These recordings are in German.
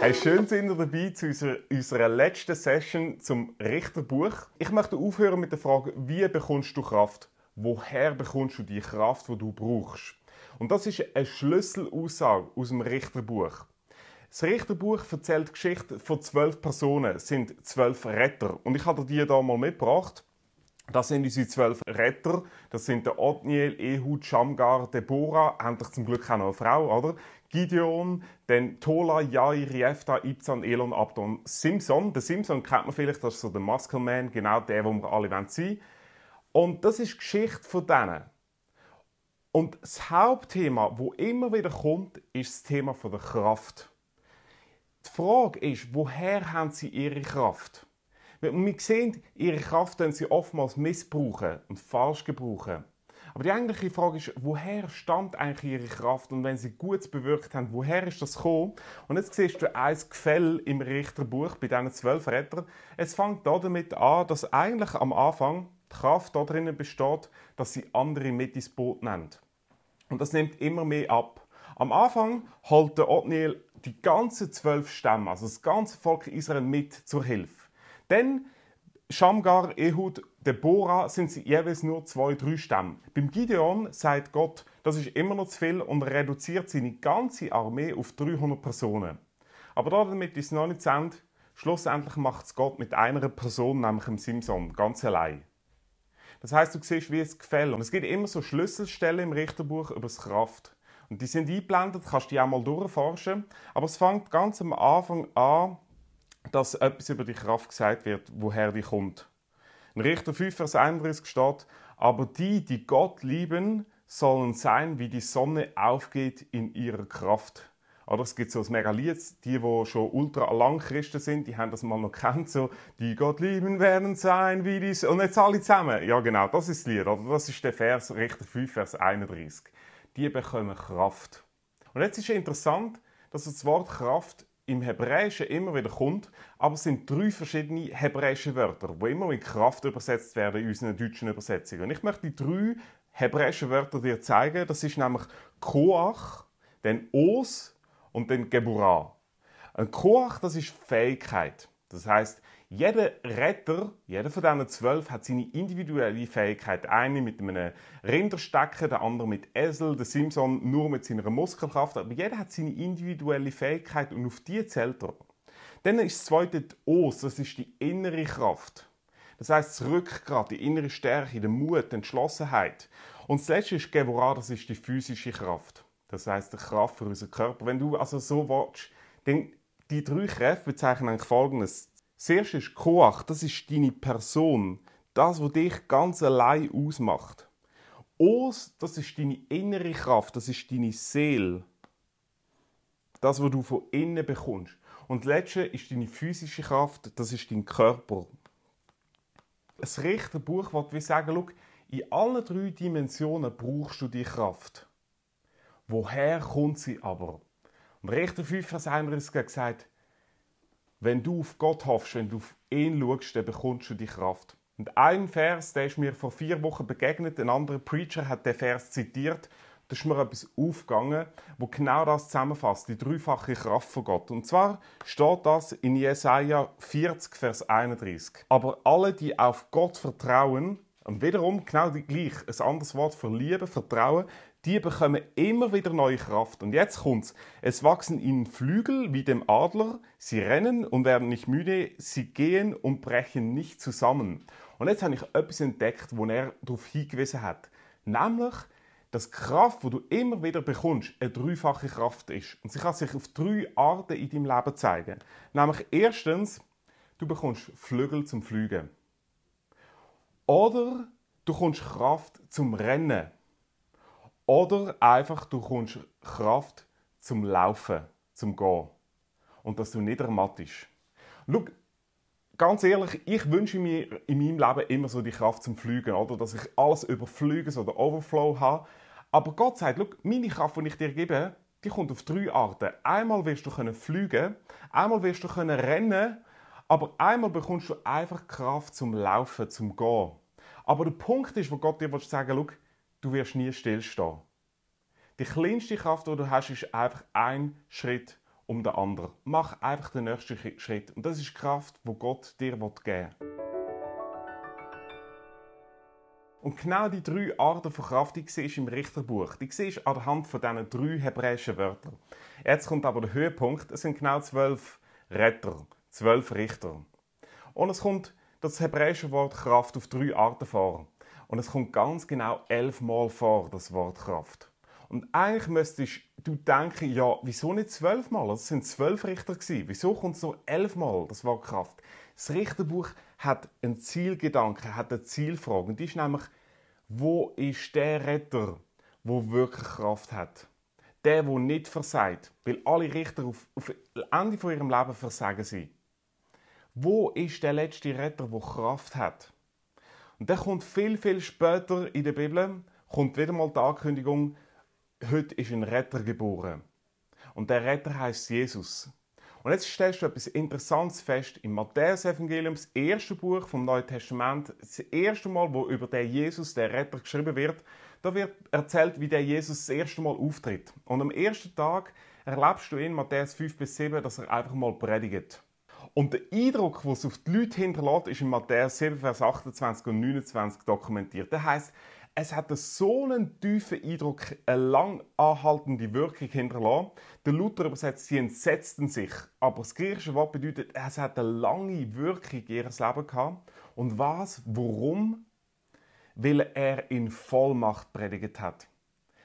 Hey, schön sind ihr dabei zu unserer, unserer letzten Session zum Richterbuch. Ich möchte aufhören mit der Frage, wie bekommst du Kraft? Woher bekommst du die Kraft, die du brauchst? Und das ist eine Schlüsselaussage aus dem Richterbuch. Das Richterbuch erzählt die Geschichte von zwölf Personen, sind zwölf Retter. Und ich habe dir die hier mal mitgebracht. Das sind unsere zwölf Retter. Das sind der Othniel, Ehud, Shamgar, Deborah, endlich zum Glück auch noch eine Frau, oder? Gideon, dann Tola, Jair, Jefta, Ibzan, Elon, Abdon, Simson. Der Simson kennt man vielleicht, das ist so der Muscle Man, genau der, wo wir alle sein wollen. Und das ist die Geschichte von denen. Und das Hauptthema, wo immer wieder kommt, ist das Thema der Kraft. Die Frage ist, woher haben sie ihre Kraft? Wir sehen, ihre Kraft sie oftmals missbrauchen und falsch gebrauchen. Aber die eigentliche Frage ist, woher stammt eigentlich ihre Kraft? Und wenn sie Gutes bewirkt haben, woher ist das gekommen? Und jetzt siehst du ein Gefäll im Richterbuch bei diesen zwölf Rettern. Es fängt damit an, dass eigentlich am Anfang die Kraft darin besteht, dass sie andere mit ins Boot nehmen. Und das nimmt immer mehr ab. Am Anfang holt der Othniel die ganzen zwölf Stämme, also das ganze Volk Israel mit zur Hilfe. Dann Shamgar, Ehud, Deborah sind sie jeweils nur zwei, drei Stämme. Beim Gideon sagt Gott, das ist immer noch zu viel und reduziert seine ganze Armee auf 300 Personen. Aber damit ist es noch nicht zu Ende. Schlussendlich macht es Gott mit einer Person, nämlich dem Simson, ganz allein. Das heißt, du siehst, wie es gefällt. Und es gibt immer so Schlüsselstellen im Richterbuch über das Kraft. Und die sind eingeblendet, kannst die auch mal durchforschen. Aber es fängt ganz am Anfang an, dass etwas über die Kraft gesagt wird, woher die kommt. In Richter 5, Vers 31 steht, aber die, die Gott lieben, sollen sein, wie die Sonne aufgeht in ihrer Kraft. Oder es gibt so ein Megalied, die, die schon ultra lang Christen sind, die haben das mal noch kennt, so, die Gott lieben werden sein, wie die Sonne. Und jetzt alle zusammen. Ja, genau, das ist das Lied, oder? Das ist der Vers, Richter 5, Vers 31. Die bekommen Kraft. Und jetzt ist interessant, dass das Wort Kraft im Hebräischen immer wieder kommt, aber es sind drei verschiedene hebräische Wörter, die immer mit Kraft übersetzt werden in unseren deutschen Übersetzungen. Und ich möchte die drei hebräischen Wörter dir zeigen. Das ist nämlich Koach, dann Os und dann Geburah. Ein Koach, das ist Fähigkeit. Das heißt, jeder Retter, jeder von diesen zwölf, hat seine individuelle Fähigkeit. Eine mit einem Rinderstecken, der andere mit Esel, der Simson nur mit seiner Muskelkraft. Aber jeder hat seine individuelle Fähigkeit und auf die zählt er. Dann ist das zweite die Os, das ist die innere Kraft. Das heißt das Rückgrat, die innere Stärke, der Mut, die Entschlossenheit. Und das letzte ist Gevorah, das ist die physische Kraft. Das heißt die Kraft für unseren Körper. Wenn du also so willst, dann die drei Kräfte bezeichnen eigentlich folgendes. Das erste ist Koach, das ist deine Person, das, was dich ganz allein ausmacht. Os, das ist deine innere Kraft, das ist deine Seele. Das, was du von innen bekommst. Und letzte ist deine physische Kraft, das ist dein Körper. Das Richterbuch will wir sagen, schau, in allen drei Dimensionen brauchst du die Kraft. Woher kommt sie aber? Und Richter 5, Vers 31 hat gesagt, wenn du auf Gott hoffst, wenn du auf ihn schaust, dann bekommst du die Kraft. Und ein Vers, der ist mir vor vier Wochen begegnet, ein anderer Preacher hat den Vers zitiert. Da ist mir etwas aufgegangen, wo genau das zusammenfasst, die dreifache Kraft von Gott. Und zwar steht das in Jesaja 40, Vers 31. Aber alle, die auf Gott vertrauen, und wiederum genau gleich, ein anderes Wort für Liebe, Vertrauen, die bekommen immer wieder neue Kraft. Und jetzt kommt's. Es wachsen ihnen Flügel wie dem Adler, sie rennen und werden nicht müde, sie gehen und brechen nicht zusammen. Und jetzt habe ich etwas entdeckt, wo er darauf hingewiesen hat. Nämlich, dass Kraft, wo du immer wieder bekommst, eine dreifache Kraft ist. Und sie kann sich auf drei Arten in deinem Leben zeigen. Nämlich erstens, du bekommst Flügel zum Fliegen. Oder du bekommst Kraft zum Rennen. Oder einfach, du bekommst Kraft zum Laufen, zum Gehen. Und dass du nicht ermattest. Schau, ganz ehrlich, ich wünsche mir in meinem Leben immer so die Kraft zum Fliegen, oder? Dass ich alles überflüge, so den Overflow habe. Aber Gott sagt, schau, meine Kraft, die ich dir gebe, die kommt auf drei Arten. Einmal wirst du können fliegen, einmal wirst du können rennen, aber einmal bekommst du einfach Kraft zum Laufen, zum Gehen. Aber der Punkt ist, wo Gott dir sagen will, du wirst nie stillstehen. Die kleinste Kraft, die du hast, ist einfach ein Schritt um den anderen. Mach einfach den nächsten Schritt. Und das ist die Kraft, wo Gott dir geben will. Und genau die drei Arten von Kraft, die siehst im Richterbuch. Die siehst du anhand von diesen drei hebräischen Wörtern. Jetzt kommt aber der Höhepunkt. Es sind genau zwölf Retter, zwölf Richter. Und es kommt das hebräische Wort Kraft auf drei Arten vor. Und es kommt ganz genau elfmal vor, das Wort Kraft. Und eigentlich müsstest du denken, ja, wieso nicht zwölfmal? Das sind zwölf Richter gewesen. Wieso kommt es nur elfmal, das Wort Kraft? Das Richterbuch hat einen Zielgedanke, hat eine Zielfrage. Und die ist nämlich, wo ist der Retter, wo wirklich Kraft hat? Der, wo nicht versagt. Weil alle Richter auf, auf Ende von ihrem Leben versagen sie. Wo ist der letzte Retter, der Kraft hat? Und der kommt viel, viel später in der Bibel, kommt wieder mal die Ankündigung, heute ist ein Retter geboren. Und der Retter heißt Jesus. Und jetzt stellst du etwas Interessantes fest im Matthäus-Evangelium, das erste Buch vom Neuen Testament, das erste Mal, wo über den Jesus, der Retter, geschrieben wird. Da wird erzählt, wie der Jesus das erste Mal auftritt. Und am ersten Tag erlebst du in Matthäus 5 bis 7, dass er einfach mal predigt. Und der Eindruck, den es auf die Leute hinterlässt, ist in Matthäus 7, Vers 28 und 29 dokumentiert. Das heißt, es hat so einen tiefen Eindruck, eine lang anhaltende Wirkung hinterlassen. Der Luther übersetzt, sie entsetzten sich. Aber das griechische Wort bedeutet, es hat eine lange Wirkung in ihr Leben gehabt. Und was? Warum? Weil er in Vollmacht predigt hat.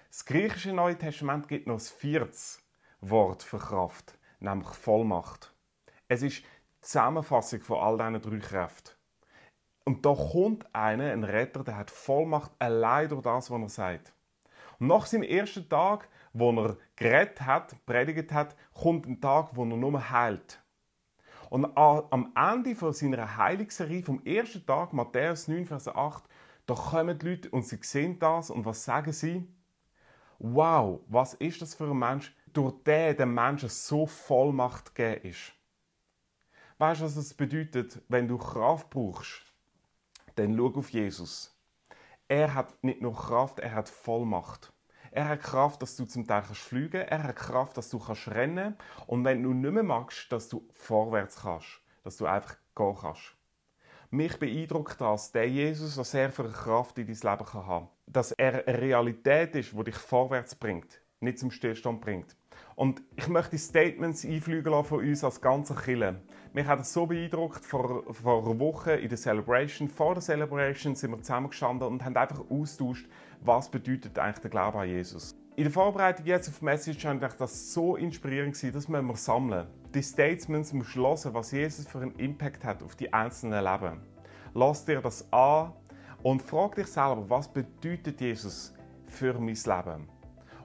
Das griechische Neue Testament gibt noch das viertes Wort für Kraft, nämlich Vollmacht. Es ist Zusammenfassung von all diesen drei Kräften. Und da kommt einer, ein Retter, der hat Vollmacht allein durch das, was er sagt. Und nach seinem ersten Tag, wo er geredet hat, predigt hat, kommt ein Tag, wo er nur heilt. Und am Ende von seiner Heilungsserie vom ersten Tag, Matthäus 9, Vers 8, da kommen die Leute und sie sehen das und was sagen sie? Wow, was ist das für ein Mensch, durch den der Menschen so Vollmacht gegeben ist. Weißt du, was das bedeutet, wenn du Kraft brauchst? dann schau auf Jesus. Er hat nicht nur Kraft, er hat Vollmacht. Er hat Kraft, dass du zum Teil kannst fliegen Er hat Kraft, dass du kannst rennen Und wenn du nicht mehr magst, dass du vorwärts kannst. Dass du einfach gehen kannst. Mich beeindruckt das, der Jesus, was er für eine Kraft in dein Leben kann haben Dass er eine Realität ist, die dich vorwärts bringt, nicht zum Stillstand bringt. Und ich möchte Statements einflügen von uns als ganzer Kille. Mich hat es so beeindruckt, vor, vor einer Woche in der Celebration, vor der Celebration sind wir zusammengestanden und haben einfach austauscht, was bedeutet eigentlich der Glaube an Jesus. In der Vorbereitung jetzt auf die Message ich das so inspirierend gewesen, das müssen wir sammeln. Die Statements musst du hören, was Jesus für einen Impact hat auf die einzelnen Leben. Lass dir das an und frag dich selber, was bedeutet Jesus für mein Leben?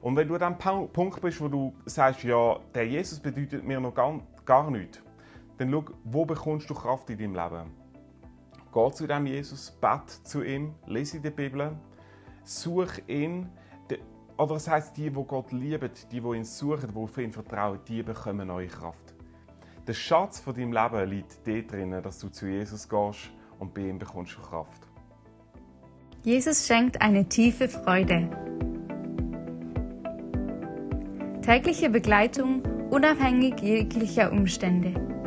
Und wenn du an dem Punkt bist, wo du sagst, ja, der Jesus bedeutet mir noch gar, gar nichts, dann schau, wo bekommst du Kraft in deinem Leben? Geh zu dem Jesus, bett zu ihm, lese die Bibel, such ihn. Oder das heisst, die, die Gott lieben, die, die ihn suchen, die auf ihn vertrauen, die bekommen neue Kraft. Der Schatz von deinem Leben liegt dort drin, dass du zu Jesus gehst und bei ihm bekommst du Kraft. Jesus schenkt eine tiefe Freude. Tägliche Begleitung unabhängig jeglicher Umstände.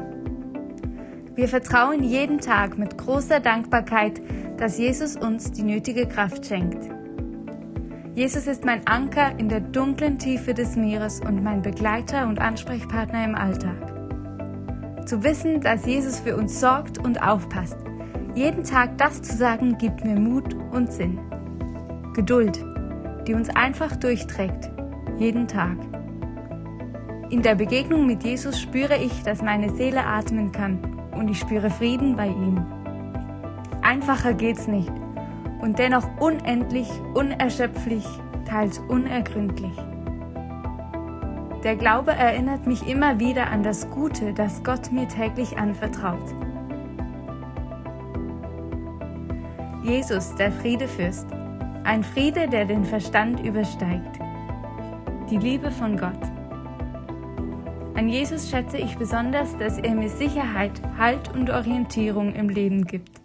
Wir vertrauen jeden Tag mit großer Dankbarkeit, dass Jesus uns die nötige Kraft schenkt. Jesus ist mein Anker in der dunklen Tiefe des Meeres und mein Begleiter und Ansprechpartner im Alltag. Zu wissen, dass Jesus für uns sorgt und aufpasst, jeden Tag das zu sagen, gibt mir Mut und Sinn. Geduld, die uns einfach durchträgt, jeden Tag. In der Begegnung mit Jesus spüre ich, dass meine Seele atmen kann und ich spüre Frieden bei ihm. Einfacher geht's nicht und dennoch unendlich, unerschöpflich, teils unergründlich. Der Glaube erinnert mich immer wieder an das Gute, das Gott mir täglich anvertraut. Jesus, der Friedefürst, ein Friede, der den Verstand übersteigt. Die Liebe von Gott. An Jesus schätze ich besonders, dass er mir Sicherheit, Halt und Orientierung im Leben gibt.